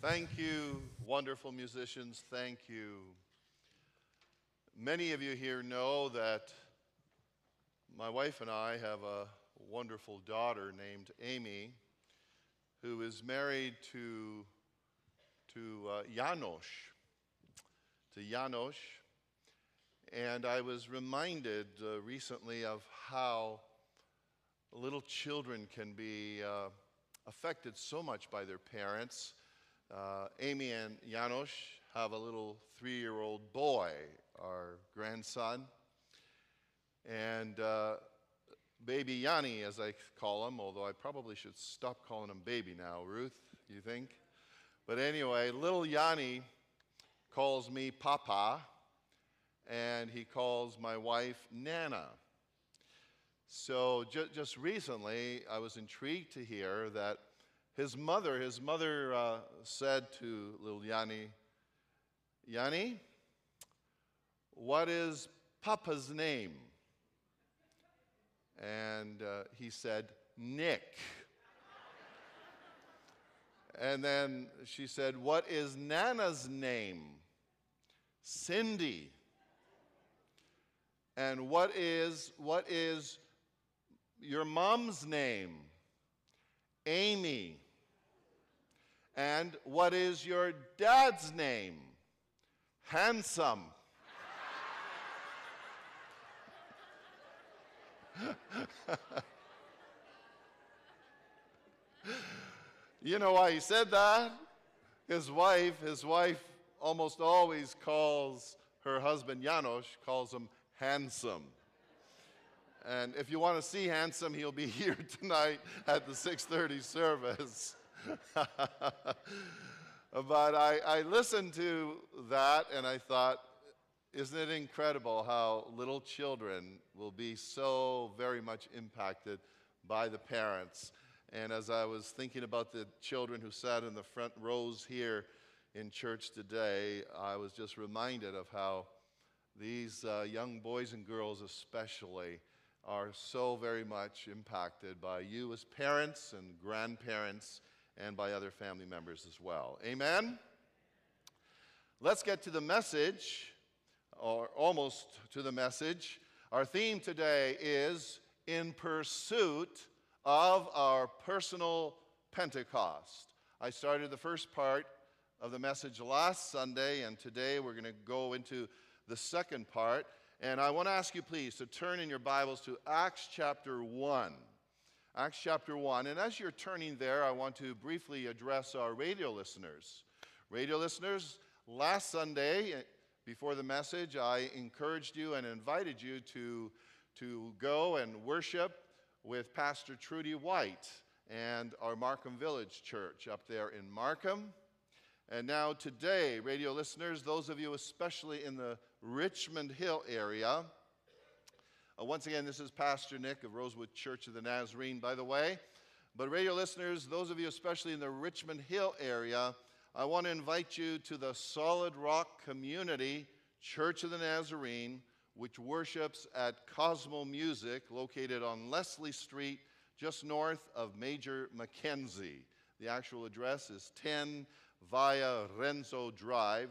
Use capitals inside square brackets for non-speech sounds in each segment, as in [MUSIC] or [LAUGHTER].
Thank you, wonderful musicians. Thank you. Many of you here know that my wife and I have a wonderful daughter named Amy who is married to, to uh. To Janos. And I was reminded uh, recently of how little children can be uh, affected so much by their parents. Uh, Amy and Janos have a little three year old boy, our grandson. And uh, baby Yanni, as I call him, although I probably should stop calling him baby now, Ruth, you think? But anyway, little Yanni calls me Papa, and he calls my wife Nana. So ju- just recently, I was intrigued to hear that his mother, his mother uh, said to little Yanni, Yanni, what is Papa's name? And uh, he said, Nick. and then she said, What is Nana's name? Cindy. And what is, what is your mom's name? Amy. And what is your dad's name? Handsome. you know why he said that? His wife, his wife almost always calls her husband Janos, calls him handsome. And if you want to see handsome, he'll be [LAUGHS] here tonight at the 6:30 service. [LAUGHS] but I, I listened to that and I thought, isn't it incredible how little children will be so very much impacted by the parents? And as I was thinking about the children who sat in the front rows here in church today, I was just reminded of how these uh, young boys and girls, especially, are so very much impacted by you as parents and grandparents and by other family members as well. Amen? Let's get to the message, or almost to the message. Our theme today is In Pursuit of Our Personal Pentecost. I started the first part of the message last Sunday, and today we're going to go into the second part. And I want to ask you, please, to turn in your Bibles to Acts chapter 1. Acts chapter 1. And as you're turning there, I want to briefly address our radio listeners. Radio listeners, last Sunday, eh, before the message, I encouraged you and invited you to, to go and worship with Pastor Trudy White and our Markham Village Church up there in Markham. And now, today, radio listeners, those of you especially in the Richmond Hill area, uh, once again, this is Pastor Nick of Rosewood Church of the Nazarene, by the way. But, radio listeners, those of you especially in the Richmond Hill area, I want to invite you to the Solid Rock Community Church of the Nazarene, which worships at Cosmo Music, located on Leslie Street, just north of Major Mackenzie. The actual address is 10 via Renzo Drive.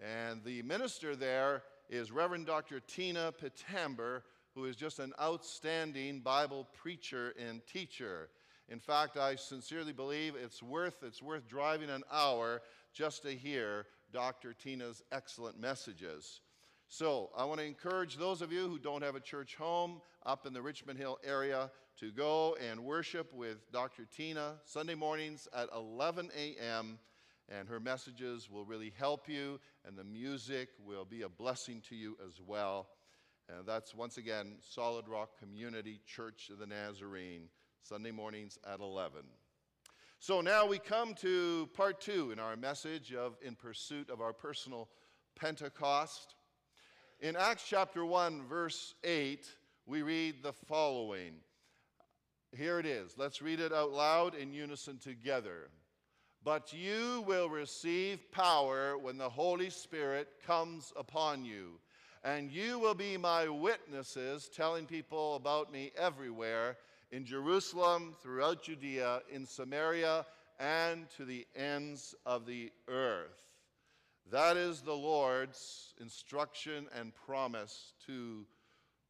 And the minister there is Reverend Dr. Tina Pitamber, who is just an outstanding Bible preacher and teacher. In fact, I sincerely believe it's worth, it's worth driving an hour just to hear Dr. Tina's excellent messages. So, I want to encourage those of you who don't have a church home up in the Richmond Hill area to go and worship with Dr. Tina Sunday mornings at 11 a.m. And her messages will really help you, and the music will be a blessing to you as well. And that's once again Solid Rock Community Church of the Nazarene, Sunday mornings at 11. So now we come to part two in our message of In Pursuit of Our Personal Pentecost. In Acts chapter 1, verse 8, we read the following. Here it is. Let's read it out loud in unison together. But you will receive power when the Holy Spirit comes upon you and you will be my witnesses, telling people about me everywhere in Jerusalem, throughout Judea, in Samaria, and to the ends of the earth. That is the Lord's instruction and promise to,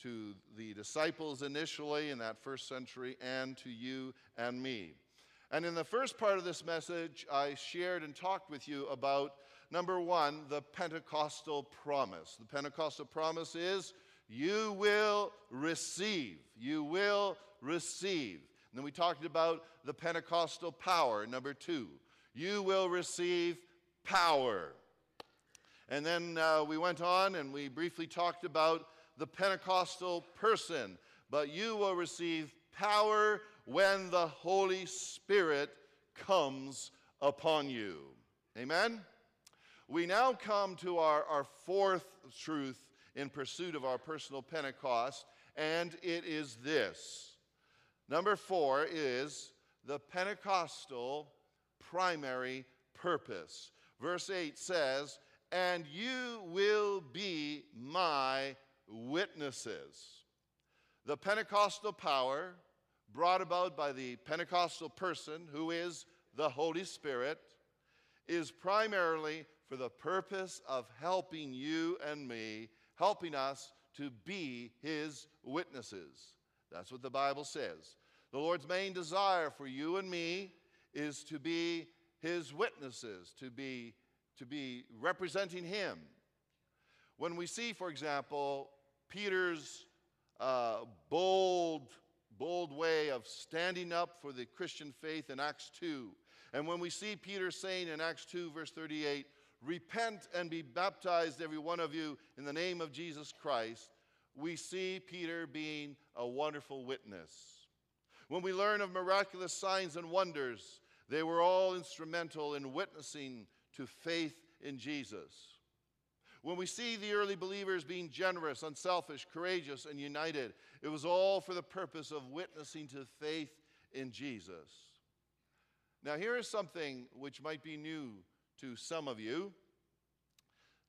to the disciples initially in that first century and to you and me. And in the first part of this message, I shared and talked with you about number one, the Pentecostal promise. The Pentecostal promise is you will receive. You will receive. And then we talked about the Pentecostal power, number two. You will receive power. And then uh, we went on and we briefly talked about the Pentecostal person. But you will receive power when the Holy Spirit comes upon you. Amen? We now come to our, our fourth truth in pursuit of our personal Pentecost, and it is this. Number four is the Pentecostal primary purpose. Verse 8 says, And you will be my witnesses. The Pentecostal power brought about by the Pentecostal person, who is the Holy Spirit, is primarily for the purpose of helping you and me, helping us to be his witnesses. That's what the Bible says. The Lord's main desire for you and me is to be his witnesses, to be, to be representing him. When we see, for example, Peter's uh, bold, bold way of standing up for the Christian faith in Acts 2, and when we see Peter saying in Acts 2, verse 38, Repent and be baptized, every one of you, in the name of Jesus Christ, we see Peter being a wonderful witness. When we learn of miraculous signs and wonders, they were all instrumental in witnessing to faith in Jesus. When we see the early believers being generous, unselfish, courageous, and united, it was all for the purpose of witnessing to faith in Jesus. Now, here is something which might be new to some of you.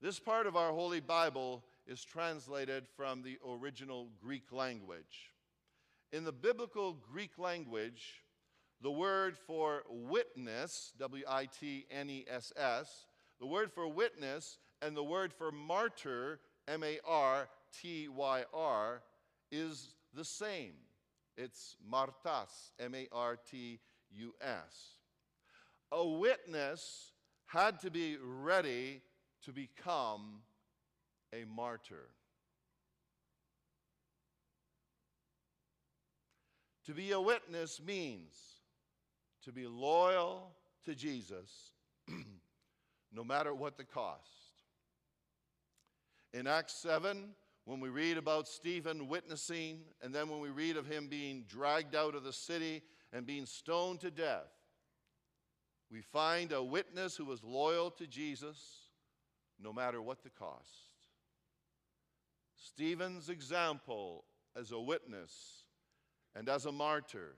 This part of our Holy Bible is translated from the original Greek language. In the biblical Greek language, the word for witness, W I T N E S S, the word for witness and the word for martyr, M A R T Y R, is the same. It's martus, M A R T U S. A witness had to be ready to become a martyr. To be a witness means to be loyal to Jesus [CLEARS THROAT] no matter what the cost. In Acts 7, when we read about Stephen witnessing, and then when we read of him being dragged out of the city and being stoned to death, we find a witness who was loyal to Jesus no matter what the cost. Stephen's example as a witness and as a martyr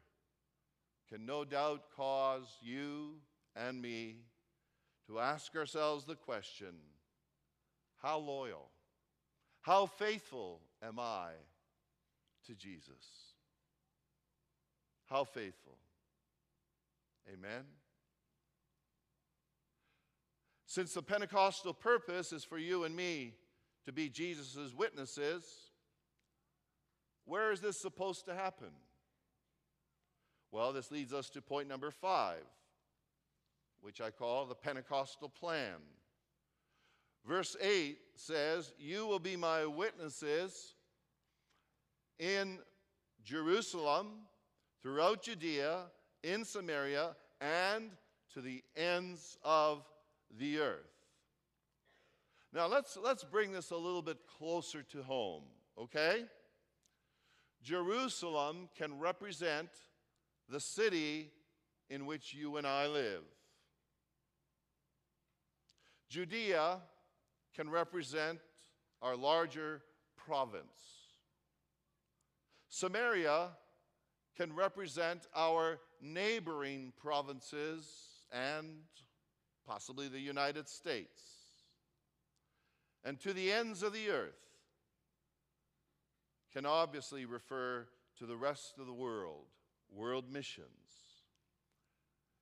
can no doubt cause you and me to ask ourselves the question how loyal, how faithful am I to Jesus? How faithful? Amen. Since the Pentecostal purpose is for you and me to be Jesus' witnesses, where is this supposed to happen? Well, this leads us to point number five, which I call the Pentecostal plan. Verse 8 says, You will be my witnesses in Jerusalem, throughout Judea, in Samaria, and to the ends of the earth. Now let's, let's bring this a little bit closer to home, okay? Jerusalem can represent the city in which you and I live. Judea can represent our larger province. Samaria can represent our neighboring provinces and possibly the United States, and to the ends of the earth can obviously refer to the rest of the world, world missions.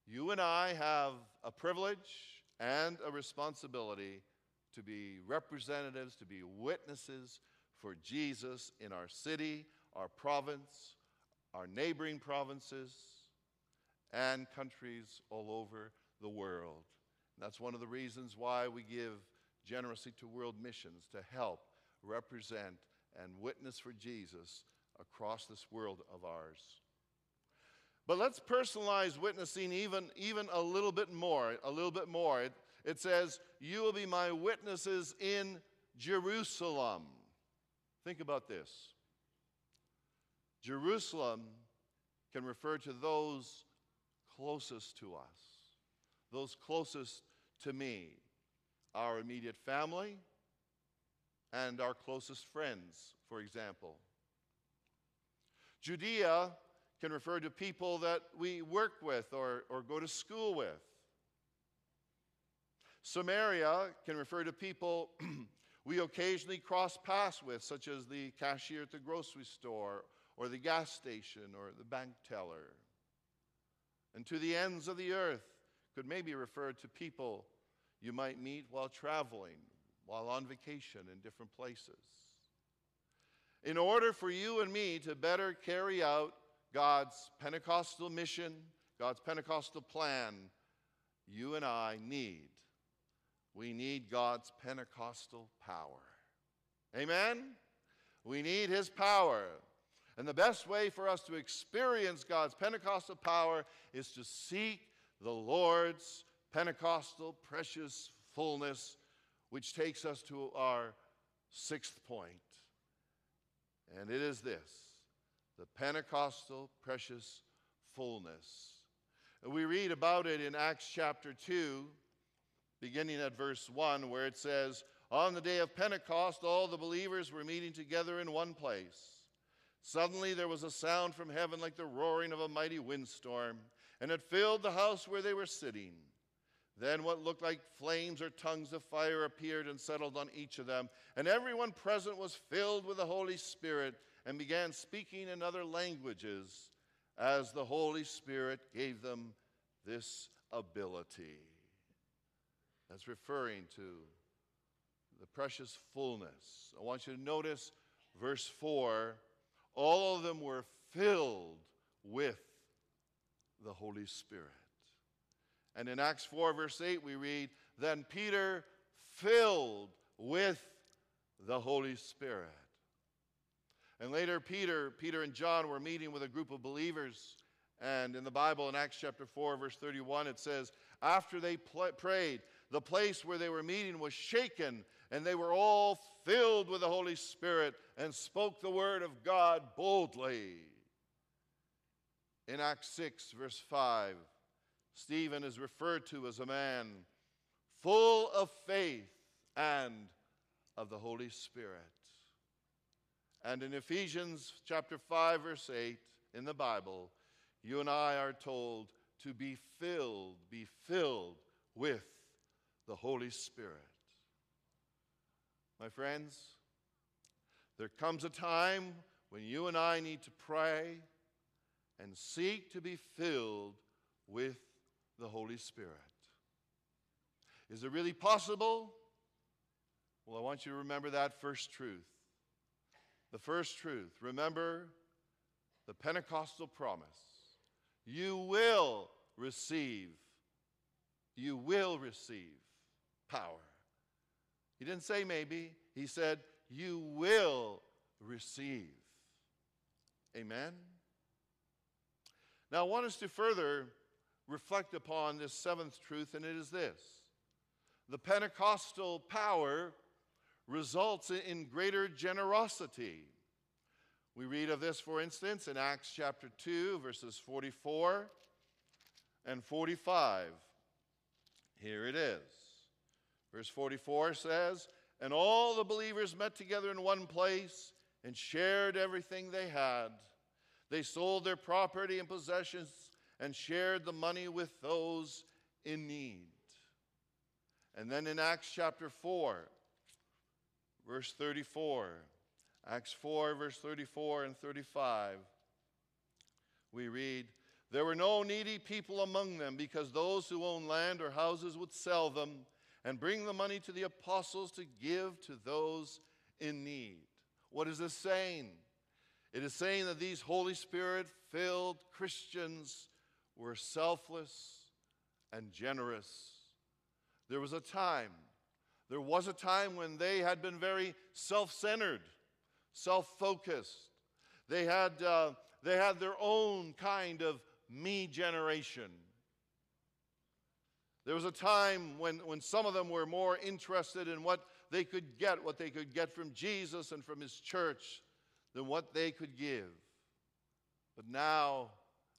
You and I have a privilege and a responsibility to be representatives, to be witnesses for Jesus in our city, our province, our neighboring provinces, and countries all over the world. That's one of the reasons why we give generously to world missions to help represent and witness for Jesus across this world of ours. But let's personalize witnessing even, even a little bit more, a little bit more. It, it says, You will be my witnesses in Jerusalem. Think about this. Jerusalem can refer to those closest to us, those closest to me, our immediate family, and our closest friends, for example. Judea can refer to people that we work with or, or go to school with. Samaria can refer to people [CLEARS THROAT] we occasionally cross paths with, such as the cashier at the grocery store, or the gas station, or the bank teller. And to the ends of the earth could maybe refer to people you might meet while traveling, while on vacation in different places. In order for you and me to better carry out God's Pentecostal mission, God's Pentecostal plan, you and I need. We need God's Pentecostal power. Amen? We need His power. And the best way for us to experience God's Pentecostal power is to seek the Lord's Pentecostal precious fullness, which takes us to our sixth point. And it is this the Pentecostal precious fullness. And we read about it in Acts chapter 2, beginning at verse 1, where it says, On the day of Pentecost, all the believers were meeting together in one place. Suddenly there was a sound from heaven like the roaring of a mighty windstorm, and it filled the house where they were sitting. Then what looked like flames or tongues of fire appeared and settled on each of them, and everyone present was filled with the Holy Spirit and began speaking in other languages as the Holy Spirit gave them this ability. That's referring to the precious fullness. I want you to notice verse 4 all of them were filled with the Holy Spirit. And in Acts 4, verse 8, we read, Then Peter filled with the Holy Spirit. And later, Peter, Peter and John were meeting with a group of believers. And in the Bible, in Acts chapter 4, verse 31, it says, After they pl- prayed, the place where they were meeting was shaken, and they were all filled with the Holy Spirit and spoke the word of God boldly. In Acts 6, verse 5, Stephen is referred to as a man full of faith and of the Holy Spirit. And in Ephesians chapter 5 verse 8 in the Bible, you and I are told to be filled, be filled with the Holy Spirit. My friends, there comes a time when you and I need to pray and seek to be filled with the Holy Spirit. Is it really possible? Well, I want you to remember that first truth. The first truth. Remember the Pentecostal promise. You will receive, you will receive power. He didn't say maybe, he said, You will receive. Amen? Now, I want us to further reflect upon this seventh truth, and it is this the Pentecostal power results in greater generosity. We read of this, for instance, in Acts chapter 2, verses 44 and 45. Here it is. Verse 44 says, And all the believers met together in one place and shared everything they had. They sold their property and possessions and shared the money with those in need. And then in Acts chapter 4, verse 34, Acts 4, verse 34 and 35, we read, There were no needy people among them because those who owned land or houses would sell them and bring the money to the apostles to give to those in need. What is this saying? It is saying that these Holy Spirit filled Christians were selfless and generous. There was a time, there was a time when they had been very self centered, self focused. They, had, uh, they had their own kind of me generation. There was a time when, when some of them were more interested in what they could get, what they could get from Jesus and from his church, than what they could give. But now,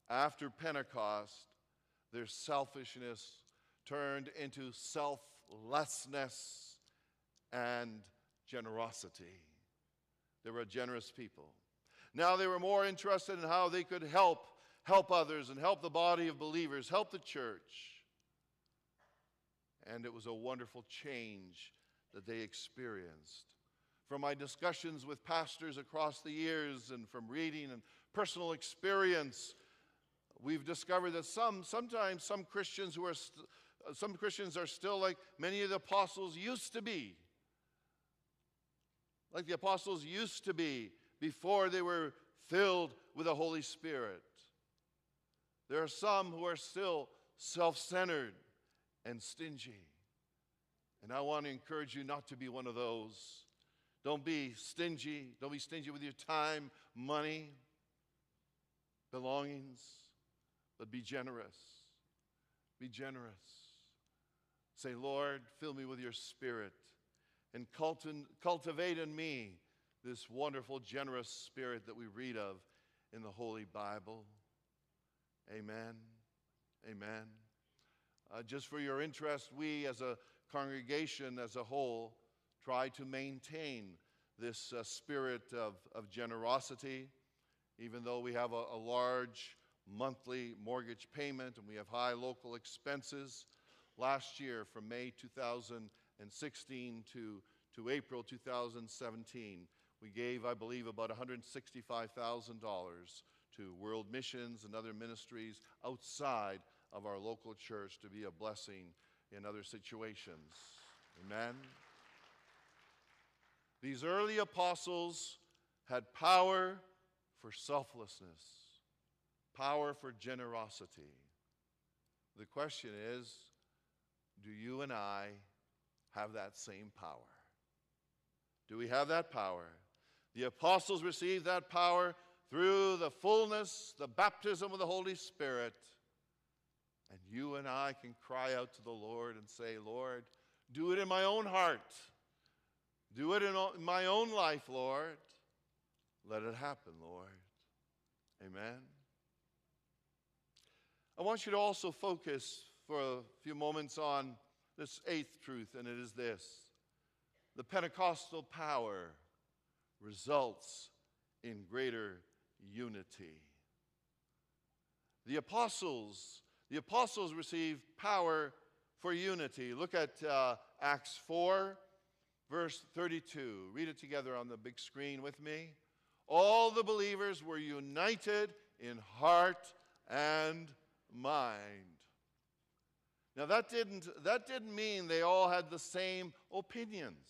after Pentecost, their selfishness turned into selflessness and generosity. They were a generous people. Now they were more interested in how they could help help others and help the body of believers, help the church. And it was a wonderful change that they experienced. From my discussions with pastors across the years and from reading and personal experience, we've discovered that some sometimes some Christians who are st- some Christians are still like many of the apostles used to be. Like the apostles used to be before they were filled with the Holy Spirit. There are some who are still self centered and stingy. And I want to encourage you not to be one of those. Don't be stingy. Don't be stingy with your time, money, belongings, but be generous. Be generous. Say, Lord, fill me with your spirit and cultivate in me this wonderful, generous spirit that we read of in the Holy Bible. Amen. Amen. Uh, just for your interest, we as a congregation as a whole try to maintain this uh, spirit of, of generosity, even though we have a, a large monthly mortgage payment and we have high local expenses. Last year, from May 2016 to, to April 2017, we gave, I believe, about $165,000 to world missions and other ministries outside of our local church to be a blessing in other situations. Amen. These early apostles had power for selflessness, power for generosity. The question is do you and I have that same power? Do we have that power? The apostles received that power through the fullness, the baptism of the Holy Spirit. And you and I can cry out to the Lord and say, Lord, do it in my own heart. Do it in my own life, Lord. Let it happen, Lord. Amen. I want you to also focus for a few moments on this eighth truth, and it is this the Pentecostal power results in greater unity. The apostles, the apostles received power for unity. Look at uh, Acts 4, verse 32. Read it together on the big screen with me. All the believers were united in heart and mind. Now that didn't, that didn't mean they all had the same opinions.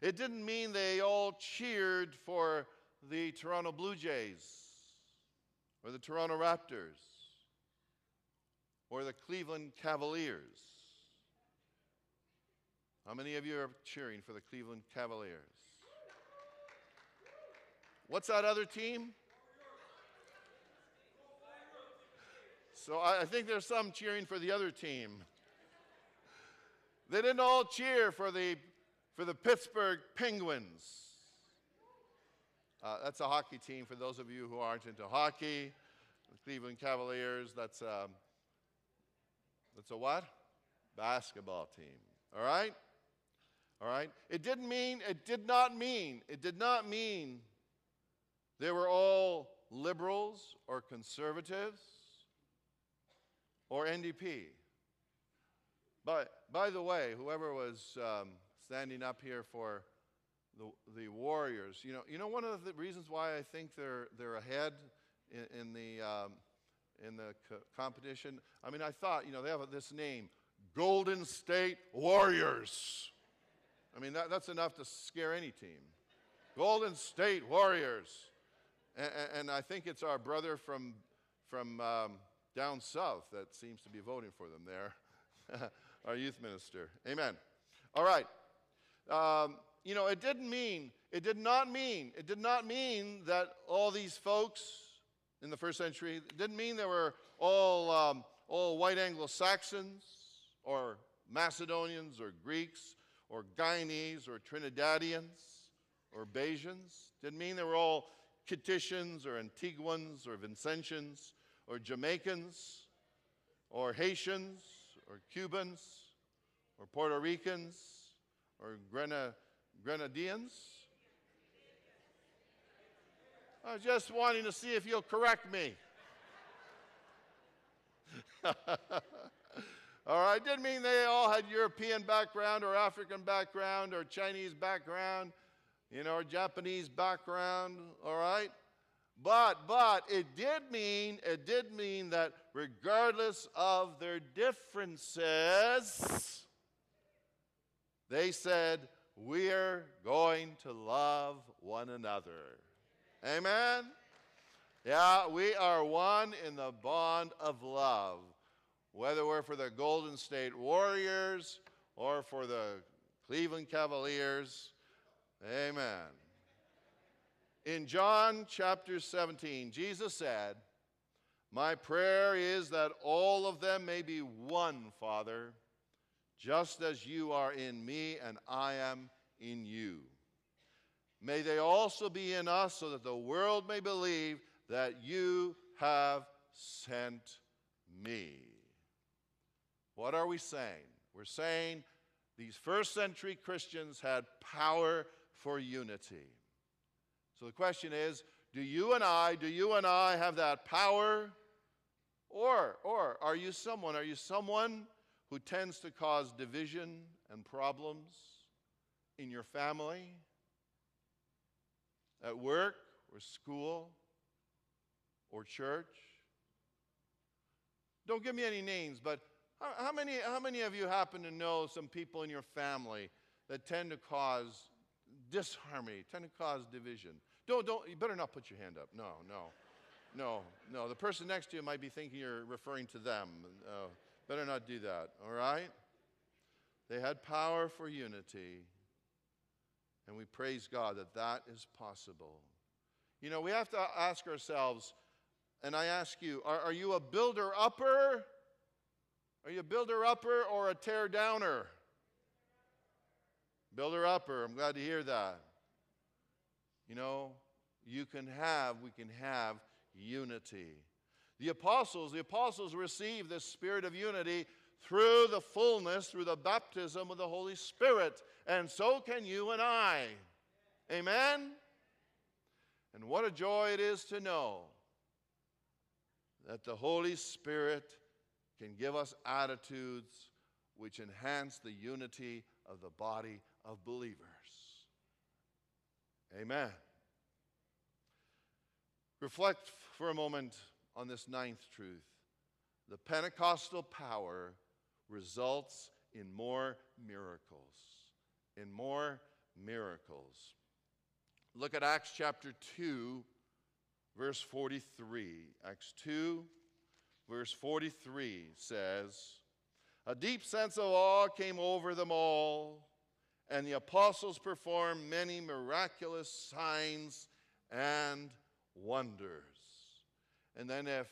It didn't mean they all cheered for the Toronto Blue Jays or the Toronto Raptors or the Cleveland Cavaliers. How many of you are cheering for the Cleveland Cavaliers? What's that other team? So I think there's some cheering for the other team. They didn't all cheer for the, for the Pittsburgh Penguins. Uh, that's a hockey team for those of you who aren't into hockey. The Cleveland Cavaliers, that's, um, that's a what? Basketball team. All right? All right? It didn't mean, it did not mean, it did not mean they were all liberals or conservatives or NDP. But by the way, whoever was um, standing up here for the, the Warriors. You know, you know one of the reasons why I think they're, they're ahead in, in the, um, in the co- competition. I mean, I thought, you know, they have this name Golden State Warriors. I mean, that, that's enough to scare any team. Golden State Warriors. And, and I think it's our brother from, from um, down south that seems to be voting for them there, [LAUGHS] our youth minister. Amen. All right. Um, you know, it didn't mean, it did not mean, it did not mean that all these folks in the first century, didn't mean they were all, um, all white Anglo Saxons or Macedonians or Greeks or Guyanese or Trinidadians or Bajans. Didn't mean they were all Kittitians or Antiguans or Vincentians or Jamaicans or Haitians or Cubans or Puerto Ricans or Grena, Grenadians. I was just wanting to see if you'll correct me. [LAUGHS] all right, didn't mean they all had European background or African background or Chinese background, you know, or Japanese background, all right? But, but it did mean, it did mean that regardless of their differences, they said, We're going to love one another. Amen? Yeah, we are one in the bond of love. Whether we're for the Golden State Warriors or for the Cleveland Cavaliers. Amen. In John chapter 17, Jesus said, My prayer is that all of them may be one, Father, just as you are in me and I am in you. May they also be in us so that the world may believe that you have sent me. What are we saying? We're saying these first century Christians had power for unity. So the question is do you and I, do you and I have that power? Or, or are you someone, are you someone who tends to cause division and problems in your family, at work or school or church? Don't give me any names, but how, many, how many of you happen to know some people in your family that tend to cause disharmony, tend to cause division? Don't, don't, you better not put your hand up. No, no, no, no. The person next to you might be thinking you're referring to them. Uh, better not do that, all right? They had power for unity, and we praise God that that is possible. You know, we have to ask ourselves, and I ask you, are, are you a builder upper? Are you a builder upper or a tear downer? Builder upper, I'm glad to hear that. You know, you can have, we can have unity. The apostles, the apostles received this spirit of unity through the fullness, through the baptism of the Holy Spirit. And so can you and I. Amen? And what a joy it is to know that the Holy Spirit can give us attitudes which enhance the unity of the body of believers. Amen. Reflect for a moment on this ninth truth. The Pentecostal power results in more miracles. In more miracles. Look at Acts chapter 2, verse 43. Acts 2, verse 43 says, A deep sense of awe came over them all and the apostles performed many miraculous signs and wonders. And then if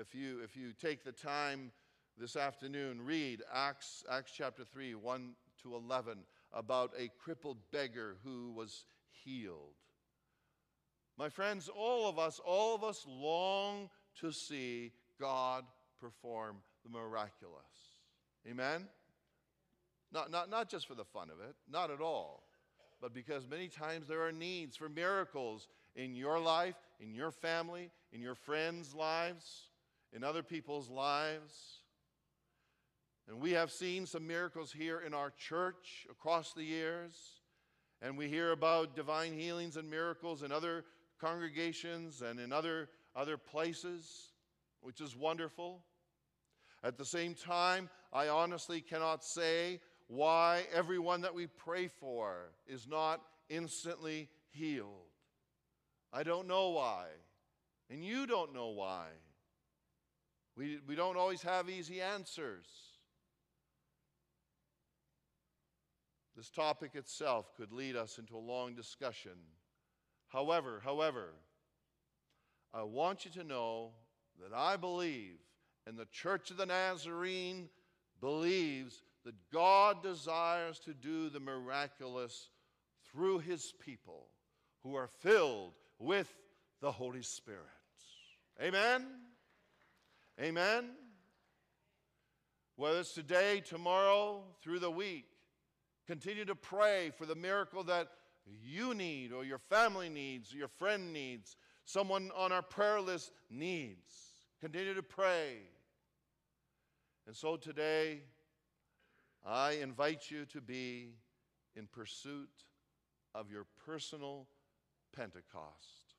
if you if you take the time this afternoon read Acts Acts chapter 3 1 to 11 about a crippled beggar who was healed. My friends, all of us all of us long to see God perform the miraculous. Amen. Not, not, not just for the fun of it, not at all, but because many times there are needs for miracles in your life, in your family, in your friends' lives, in other people's lives. And we have seen some miracles here in our church across the years. And we hear about divine healings and miracles in other congregations and in other, other places, which is wonderful. At the same time, I honestly cannot say why everyone that we pray for is not instantly healed. I don't know why, and you don't know why. We, we don't always have easy answers. This topic itself could lead us into a long discussion. However, however, I want you to know that I believe, and the Church of the Nazarene believes, that God desires to do the miraculous through his people who are filled with the Holy Spirit. Amen? Amen? Whether it's today, tomorrow, through the week, continue to pray for the miracle that you need, or your family needs, or your friend needs, someone on our prayer list needs. Continue to pray. And so today, I invite you to be in pursuit of your personal Pentecost.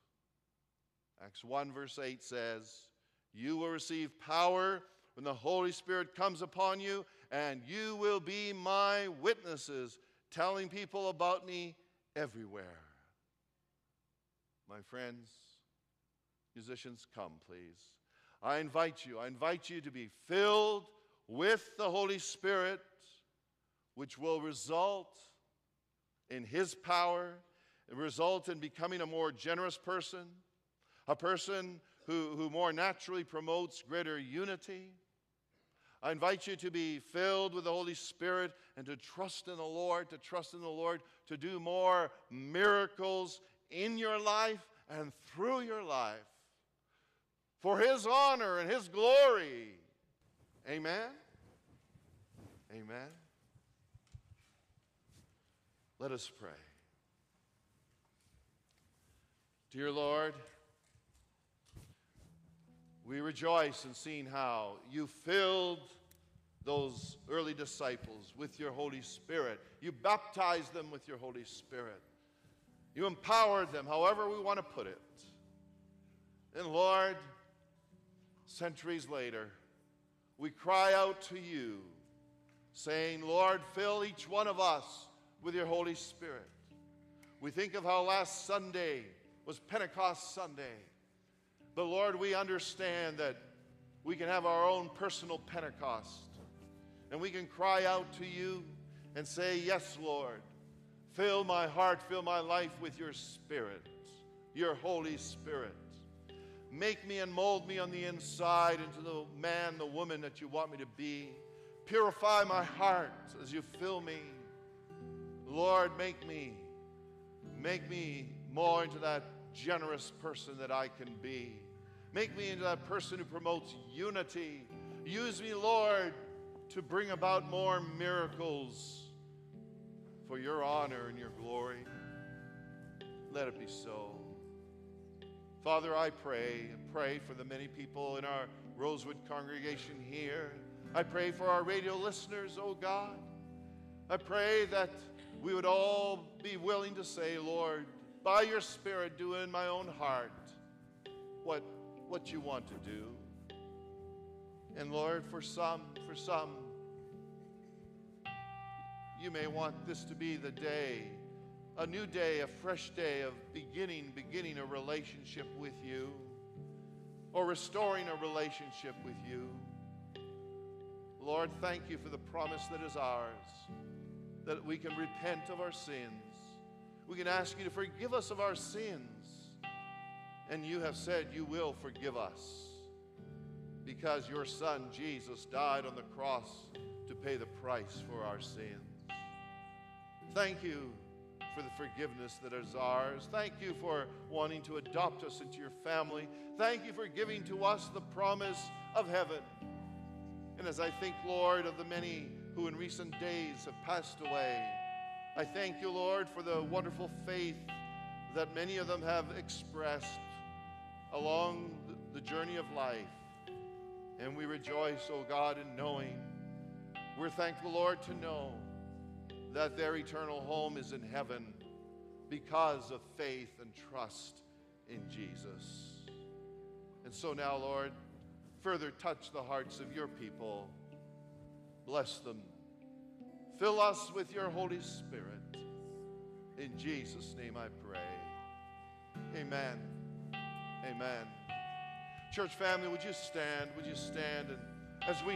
Acts 1, verse 8 says, You will receive power when the Holy Spirit comes upon you, and you will be my witnesses, telling people about me everywhere. My friends, musicians, come, please. I invite you, I invite you to be filled with the Holy Spirit, which will result in His power, result in becoming a more generous person, a person who, who more naturally promotes greater unity. I invite you to be filled with the Holy Spirit and to trust in the Lord, to trust in the Lord to do more miracles in your life and through your life for His honor and His glory. Amen? Amen. Let us pray. Dear Lord, we rejoice in seeing how you filled those early disciples with your Holy Spirit. You baptized them with your Holy Spirit. You empowered them, however we want to put it. And Lord, centuries later, we cry out to you, saying, Lord, fill each one of us with your Holy Spirit. We think of how last Sunday was Pentecost Sunday. But Lord, we understand that we can have our own personal Pentecost. And we can cry out to you and say, Yes, Lord, fill my heart, fill my life with your Spirit, your Holy Spirit. Make me and mold me on the inside into the man, the woman that you want me to be. Purify my heart as you fill me. Lord, make me, make me more into that generous person that I can be. Make me into that person who promotes unity. Use me, Lord, to bring about more miracles for your honor and your glory. Let it be so. Father, I pray pray for the many people in our Rosewood congregation here. I pray for our radio listeners, oh God. I pray that we would all be willing to say, Lord, by your Spirit, do in my own heart what, what you want to do. And Lord, for some, for some, you may want this to be the day, a new day, a fresh day of beginning, beginning a relationship with you, or restoring a relationship with you. Lord, thank you for the promise that is ours, that we can repent of our sins. We can ask you to forgive us of our sins. And you have said you will forgive us because your Son, Jesus, died on the cross to pay the price for our sins. Thank you for the forgiveness that is ours. Thank you for wanting to adopt us into your family. Thank you for giving to us the promise of heaven. And as I think, Lord, of the many who in recent days have passed away, I thank you, Lord, for the wonderful faith that many of them have expressed along the journey of life. And we rejoice, O oh God, in knowing. We're thankful, Lord, to know that their eternal home is in heaven because of faith and trust in Jesus. And so now, Lord, further touch the hearts of your people. Bless them. Fill us with your Holy Spirit. In Jesus' name I pray. Amen. Amen. Church family, would you stand? Would you stand? And as we